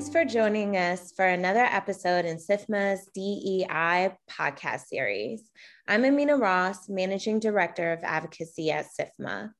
Thanks for joining us for another episode in SIFMA's DEI podcast series. I'm Amena Ross, Managing Director of Advocacy at SIFMA.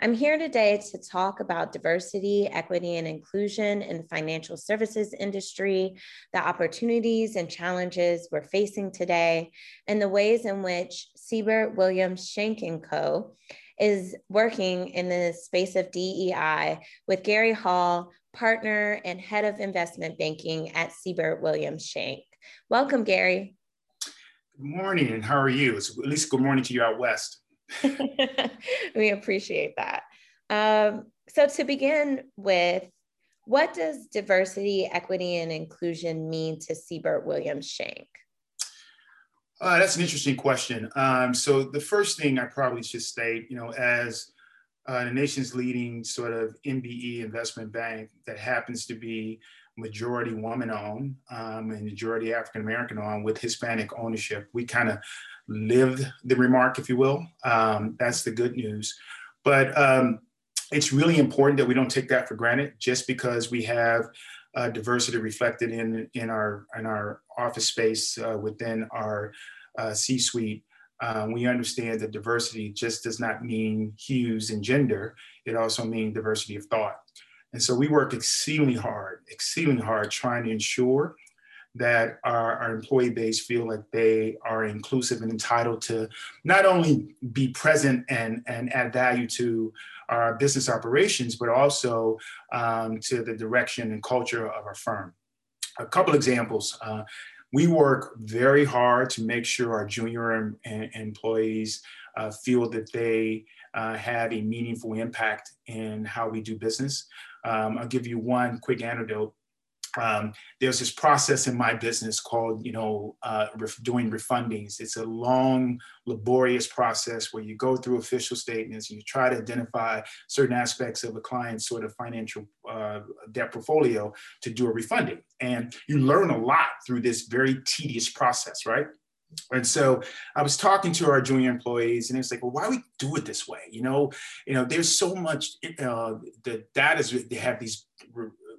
I'm here today to talk about diversity, equity, and inclusion in the financial services industry, the opportunities and challenges we're facing today, and the ways in which Siebert Williams Shank & Co. is working in the space of DEI with Gary Hall, partner and head of investment banking at Siebert Williams Shank. Welcome, Gary. Good morning, and how are you? It's at least good morning to you out west. we appreciate that. Um, so, to begin with, what does diversity, equity, and inclusion mean to Siebert Williams Shank? Uh, that's an interesting question. Um, so, the first thing I probably should state, you know, as uh, the nation's leading sort of MBE investment bank that happens to be majority woman owned um, and majority African American owned with Hispanic ownership. We kind of lived the remark, if you will. Um, that's the good news. But um, it's really important that we don't take that for granted just because we have uh, diversity reflected in, in, our, in our office space uh, within our uh, C suite um, we understand that diversity just does not mean hues and gender. It also means diversity of thought. And so we work exceedingly hard, exceedingly hard trying to ensure that our, our employee base feel like they are inclusive and entitled to not only be present and, and add value to our business operations, but also um, to the direction and culture of our firm. A couple examples. Uh, we work very hard to make sure our junior em- em- employees uh, feel that they uh, have a meaningful impact in how we do business. Um, I'll give you one quick anecdote um, there's this process in my business called, you know, uh, ref- doing refundings. It's a long, laborious process where you go through official statements and you try to identify certain aspects of a client's sort of financial uh, debt portfolio to do a refunding. And you learn a lot through this very tedious process, right? And so I was talking to our junior employees, and it's like, well, why do we do it this way? You know, you know, there's so much. Uh, the data is they have these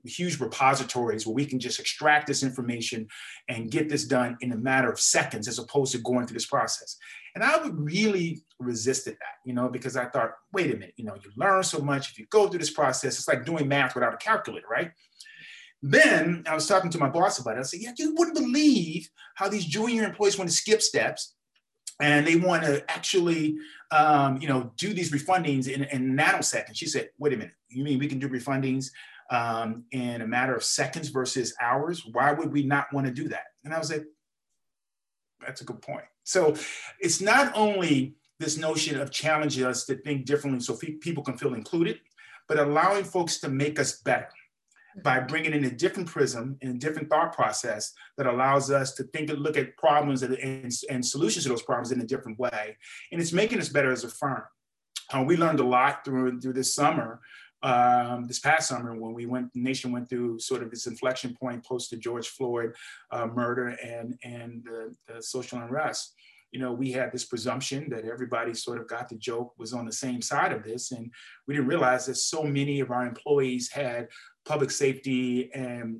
huge repositories where we can just extract this information and get this done in a matter of seconds as opposed to going through this process. And I would really resisted that, you know, because I thought, wait a minute, you know, you learn so much if you go through this process. It's like doing math without a calculator, right? Then I was talking to my boss about it. I said, yeah, you wouldn't believe how these junior employees want to skip steps and they want to actually, um, you know, do these refundings in, in nanoseconds. She said, wait a minute, you mean we can do refundings um, in a matter of seconds versus hours. Why would we not want to do that? And I was like, that's a good point. So it's not only this notion of challenging us to think differently so people can feel included, but allowing folks to make us better by bringing in a different prism and a different thought process that allows us to think and look at problems and, and, and solutions to those problems in a different way. And it's making us better as a firm. Uh, we learned a lot through, through this summer um, this past summer when we went, the nation went through sort of this inflection point post the George Floyd uh, murder and and the, the, social unrest. You know, we had this presumption that everybody sort of got the joke, was on the same side of this, and we didn't realize that so many of our employees had public safety and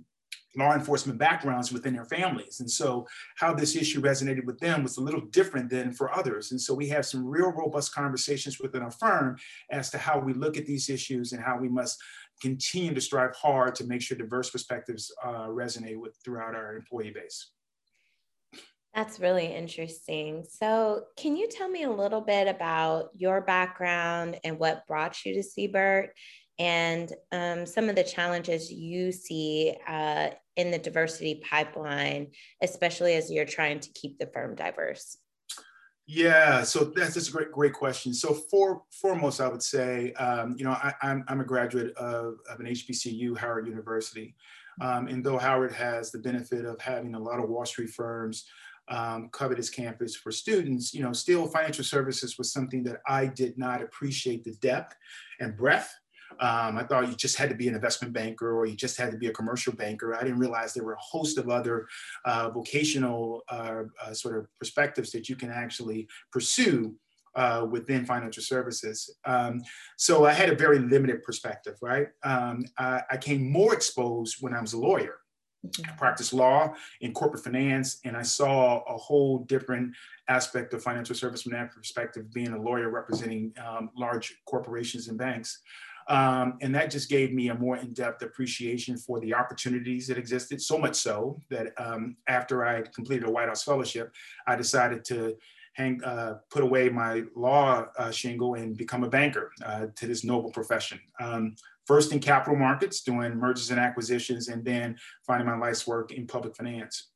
law enforcement backgrounds within their families. And so how this issue resonated with them was a little different than for others. And so we have some real robust conversations within our firm as to how we look at these issues and how we must continue to strive hard to make sure diverse perspectives uh, resonate with throughout our employee base. That's really interesting. So, can you tell me a little bit about your background and what brought you to Siebert and um, some of the challenges you see uh, in the diversity pipeline, especially as you're trying to keep the firm diverse? Yeah, so that's just a great, great question. So for foremost, I would say, um, you know, I, am a graduate of, of an HBCU, Howard University. Um, and though Howard has the benefit of having a lot of Wall Street firms um, cover this campus for students, you know, still financial services was something that I did not appreciate the depth and breadth um, I thought you just had to be an investment banker or you just had to be a commercial banker. I didn't realize there were a host of other uh, vocational uh, uh, sort of perspectives that you can actually pursue uh, within financial services. Um, so I had a very limited perspective, right? Um, I, I, came more exposed when I was a lawyer. Mm-hmm. I practiced law in corporate finance, and I saw a whole different aspect of financial service from that perspective, being a lawyer representing um, large corporations and banks. Um, and that just gave me a more in-depth appreciation for the opportunities that existed, so much so that um, after I completed a White House fellowship, I decided to hang, uh, put away my law uh, shingle and become a banker uh, to this noble profession. Um, first in capital markets, doing mergers and acquisitions, and then finding my life's work in public finance.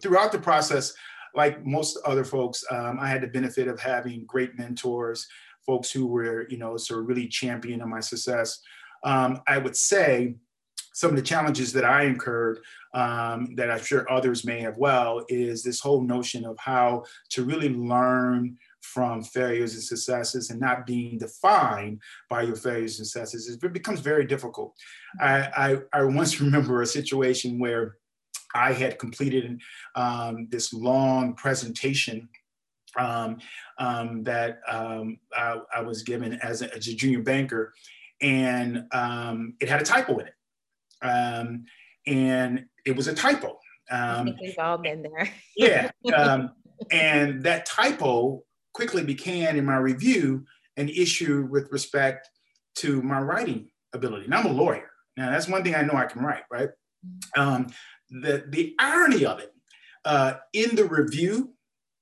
Throughout the process, like most other folks, um, I had the benefit of having great mentors, folks who were, you know, sort of really championing my success. Um, I would say some of the challenges that I incurred um, that I'm sure others may have well is this whole notion of how to really learn from failures and successes and not being defined by your failures and successes. It becomes very difficult. I, I, I once remember a situation where I had completed um, this long presentation um, um, that um, I, I, was given as a, as a junior banker, and um, it had a typo in it. Um, and it was a typo. Um, we've all been there. yeah. and that typo quickly became, in my review, an issue with respect to my writing ability. Now I'm a lawyer. Now that's one thing I know I can write, right? Um, the, the irony of it, uh, in the review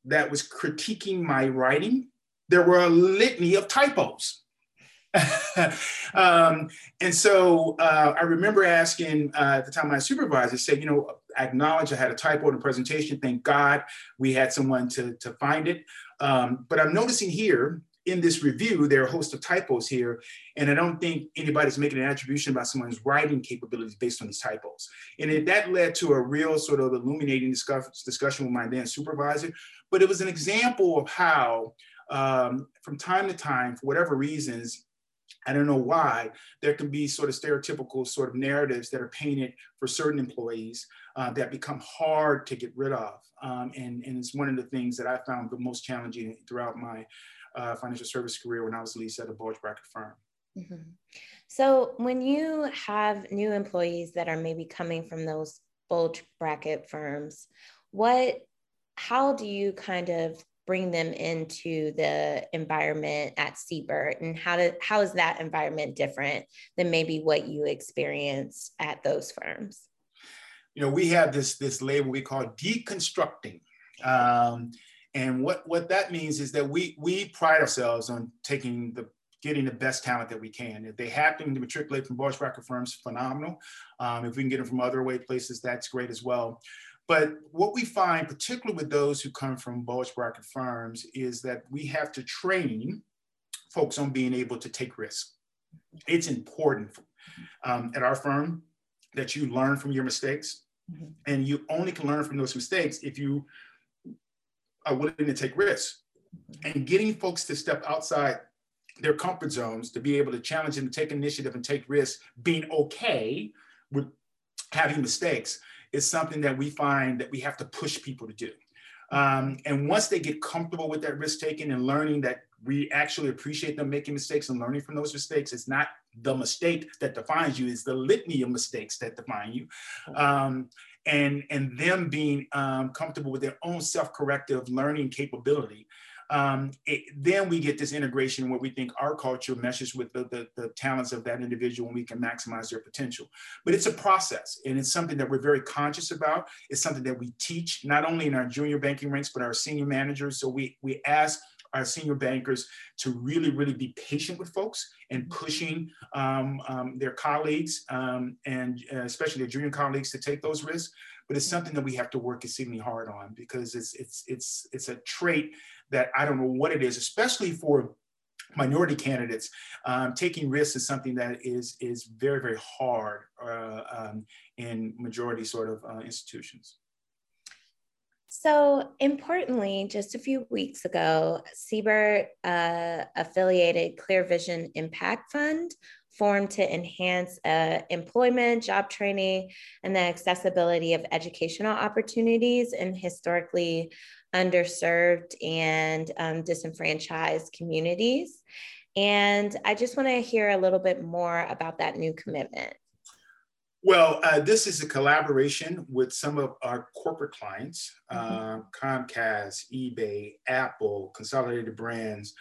that was critiquing my writing, there were a litany of typos. um, and so uh, I remember asking uh, at the time my supervisor said, you know, I acknowledge I had a typo in the presentation. Thank God we had someone to, to find it. Um, but I'm noticing here in this review, there are a host of typos here, and I don't think anybody's making an attribution about someone's writing capabilities based on these typos. And it, that led to a real sort of illuminating discuss, discussion with my then supervisor, but it was an example of how um, from time to time, for whatever reasons, I don't know why, there can be sort of stereotypical sort of narratives that are painted for certain employees uh, that become hard to get rid of. Um, and, and it's one of the things that I found the most challenging throughout my uh, financial service career when I was leased at a bulge bracket firm. Mm-hmm. So when you have new employees that are maybe coming from those bulge bracket firms, what, how do you kind of bring them into the environment at Siebert and how to, how is that environment different than maybe what you experienced at those firms? you know, we have this this label we call deconstructing. Um, and what, what that means is that we, we pride ourselves on taking the getting the best talent that we can. If they happen to matriculate from bulge bracket firms, phenomenal. Um, if we can get them from other way places, that's great as well. But what we find, particularly with those who come from bulge bracket firms, is that we have to train folks on being able to take risks. It's important um, at our firm that you learn from your mistakes. Mm-hmm. And you only can learn from those mistakes if you are willing to take risks. And getting folks to step outside their comfort zones to be able to challenge them to take initiative and take risks, being okay with having mistakes is something that we find that we have to push people to do. Um, and once they get comfortable with that risk taking and learning that we actually appreciate them making mistakes and learning from those mistakes, it's not the mistake that defines you, it's the litany of mistakes that define you. Um, and, and them being um, comfortable with their own self-corrective learning capability. Um, it, then we get this integration where we think our culture meshes with the, the, the, talents of that individual and we can maximize their potential. But it's a process and it's something that we're very conscious about. It's something that we teach not only in our junior banking ranks, but our senior managers. So we, we ask our senior bankers to really, really be patient with folks and pushing um, um, their colleagues um, and uh, especially their junior colleagues to take those risks. But it's something that we have to work exceedingly hard on because it's it's it's it's a trait that I don't know what it is, especially for minority candidates. Um, taking risks is something that is is very very hard uh, um, in majority sort of uh, institutions. So, importantly, just a few weeks ago, Siebert uh, affiliated Clear Vision Impact Fund formed to enhance uh, employment, job training, and the accessibility of educational opportunities in historically underserved and um, disenfranchised communities. And I just want to hear a little bit more about that new commitment. Well, uh, this is a collaboration with some of our corporate clients, mm-hmm. uh, Comcast, eBay, Apple, Consolidated Brands,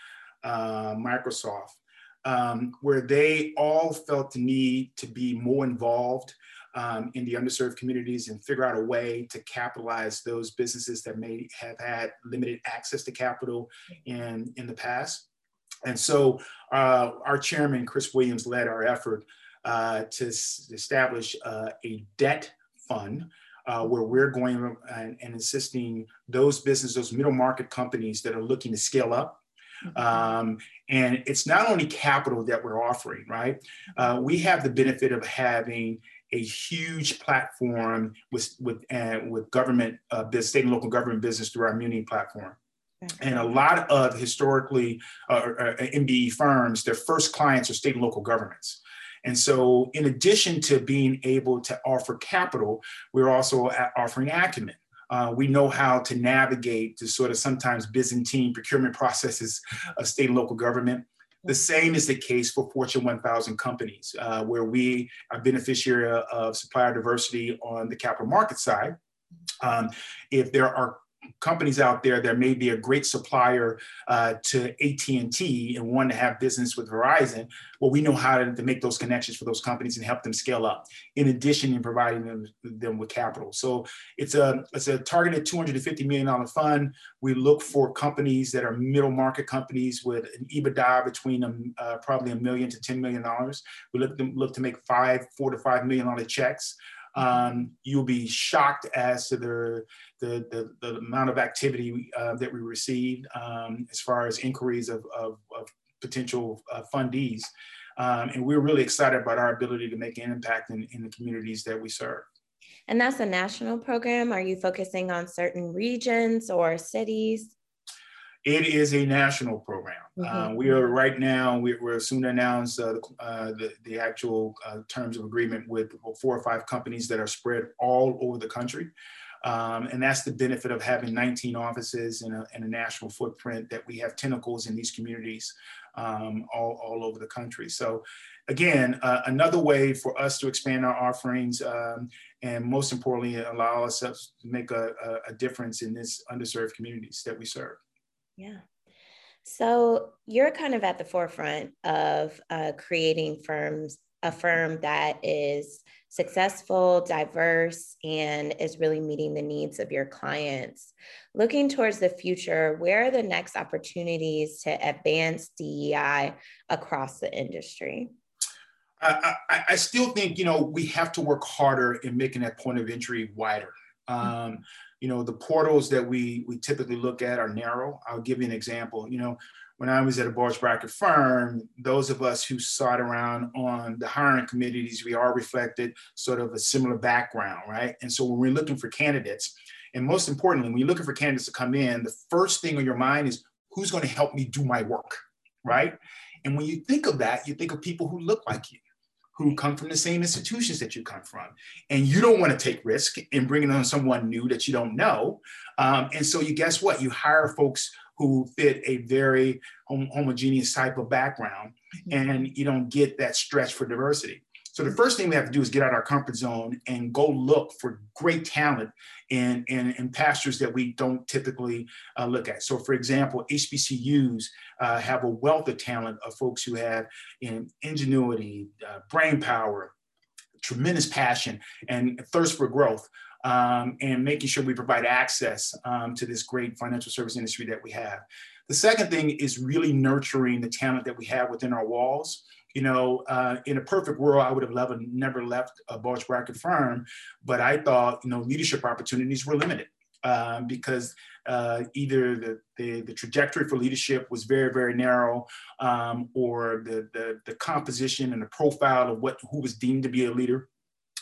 uh, Microsoft, um, where they all felt the need to be more involved um, in the underserved communities and figure out a way to capitalize those businesses that may have had limited access to capital in, in the past. And so uh, our chairman, Chris Williams, led our effort uh, to establish uh, a debt fund uh, where we're going and, and assisting those businesses, those middle market companies that are looking to scale up. Mm-hmm. Um, and it's not only capital that we're offering, right? Uh, we have the benefit of having a huge platform with with uh, with government, uh, state and local government business through our Muni platform. And a lot of historically uh, uh MBE firms, their first clients are state and local governments. And so, in addition to being able to offer capital, we're also offering acumen. Uh, we know how to navigate the sort of sometimes Byzantine procurement processes of state and local government. The same is the case for Fortune 1000 companies, uh, where we are beneficiary of supplier diversity on the capital market side. Um, if there are companies out there that may be a great supplier uh, to AT&T and want to have business with Verizon, well, we know how to, to, make those connections for those companies and help them scale up. In addition, in providing them, them with capital. So it's a it's a targeted 250 million dollar fund. We look for companies that are middle market companies with an EBITDA between um, uh, probably a million to 10 million dollars. We look to look to make five, four to five million dollar checks um, you'll be shocked as to the, the, the, the amount of activity uh, that we received um, as far as inquiries of, of, of potential uh, fundees. Um, and we're really excited about our ability to make an impact in, in the communities that we serve. And that's a national program. Are you focusing on certain regions or cities? It is a national program. Mm-hmm. Uh, we are right now, we, are soon to announce uh, uh, the, the actual uh, terms of agreement with four or five companies that are spread all over the country. Um, and that's the benefit of having 19 offices and a, a, national footprint that we have tentacles in these communities um, all, all over the country. So again, uh, another way for us to expand our offerings um, and most importantly, allow us to make a, a difference in this underserved communities that we serve. Yeah. So you're kind of at the forefront of uh, creating firms, a firm that is successful, diverse, and is really meeting the needs of your clients. Looking towards the future, where are the next opportunities to advance DEI across the industry? I, I, I still think you know we have to work harder in making that point of entry wider. Um, you know, the portals that we we typically look at are narrow. I'll give you an example. You know, when I was at a bulge bracket firm, those of us who sat around on the hiring committees, we all reflected sort of a similar background, right? And so when we're looking for candidates, and most importantly, when you're looking for candidates to come in, the first thing on your mind is who's going to help me do my work, right? And when you think of that, you think of people who look like you who come from the same institutions that you come from. And you don't want to take risk in bringing on someone new that you don't know. Um, and so you guess what? You hire folks who fit a very hom- homogeneous type of background mm-hmm. and you don't get that stretch for diversity. So the first thing we have to do is get out our comfort zone and go look for great talent in, in, in pastures that we don't typically uh, look at. So for example, HBCUs uh, have a wealth of talent of folks who have in ingenuity, uh, brain power, tremendous passion, and thirst for growth. Um, and making sure we provide access um, to this great financial service industry that we have. The second thing is really nurturing the talent that we have within our walls you know, uh, in a perfect world, I would have never, never left a bulge bracket firm, but I thought, you know, leadership opportunities were limited um, because uh, either the, the, the, trajectory for leadership was very, very narrow, um, or the, the, the composition and the profile of what who was deemed to be a leader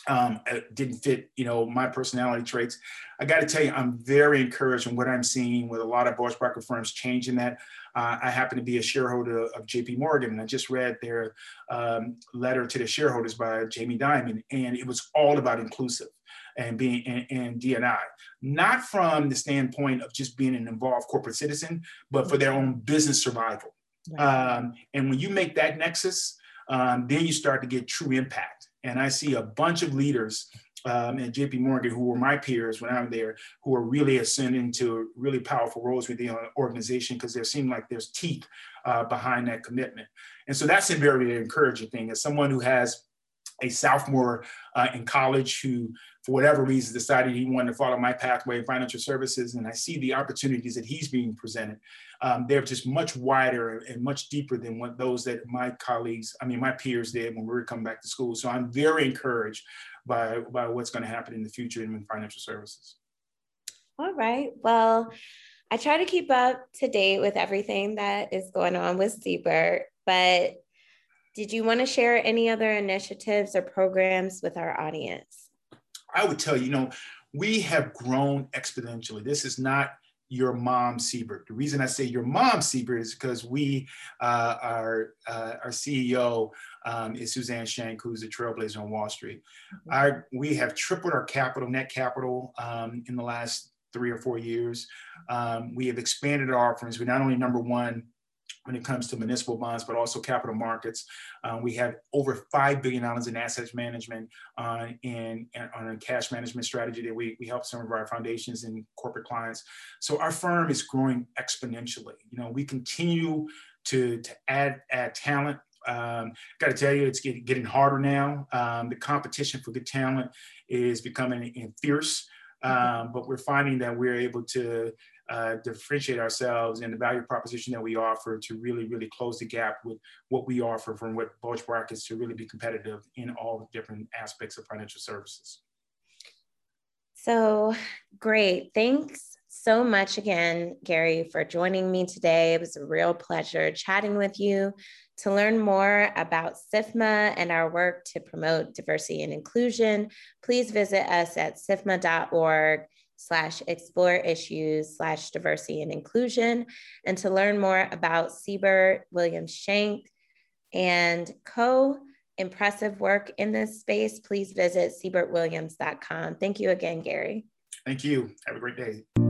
um, didn't fit, you know, my personality traits. I got to tell you, I'm very encouraged in what I'm seeing with a lot of bulge bracket firms changing that. Uh, I happen to be a shareholder of JP Morgan, and I just read their um, letter to the shareholders by Jamie Dimon, and it was all about inclusive and being and, and DNI, not from the standpoint of just being an involved corporate citizen, but for their own business survival. Um, and when you make that nexus, um, then you start to get true impact And I see a bunch of leaders um, at JP Morgan who were my peers when I'm there, who are really ascending to really powerful roles within the organization because there seem like there's teeth uh, behind that commitment. And so that's a very encouraging thing. As someone who has a sophomore uh, in college who, for whatever reason, decided he wanted to follow my pathway in financial services, and I see the opportunities that he's being presented. Um, they're just much wider and much deeper than what those that my colleagues, I mean, my peers did when we were coming back to school. So I'm very encouraged by, by what's going to happen in the future in financial services. All right. Well, I try to keep up to date with everything that is going on with Siebert, but did you want to share any other initiatives or programs with our audience? I would tell you, you know, we have grown exponentially. This is not your mom Siebert. The reason I say your mom Siebert is because we, uh, our, uh, our CEO um, is Suzanne Shank, who's a trailblazer on Wall Street. Mm-hmm. Our, we have tripled our capital, net capital um, in the last three or four years. Um, we have expanded our offerings. We're not only number one when it comes to municipal bonds, but also capital markets. Uh, we have over $5 billion in assets management uh, and, and, on a cash management strategy that we, we help some of our foundations and corporate clients. So our firm is growing exponentially. You know, we continue to, to add, add talent. Um, Got to tell you, it's getting, getting harder now. Um, the competition for good talent is becoming fierce. Um, but we're finding that we're able to uh, differentiate ourselves and the value proposition that we offer to really, really close the gap with what we offer from what bulge brackets to really be competitive in all different aspects of financial services. So great. Thanks so much again, Gary, for joining me today. It was a real pleasure chatting with you. To learn more about SIFMA and our work to promote diversity and inclusion, please visit us at sifma.org slash explore issues slash diversity and inclusion. And to learn more about Siebert Williams Shank and co impressive work in this space, please visit siebertwilliams.com. Thank you again, Gary. Thank you. Have a great day.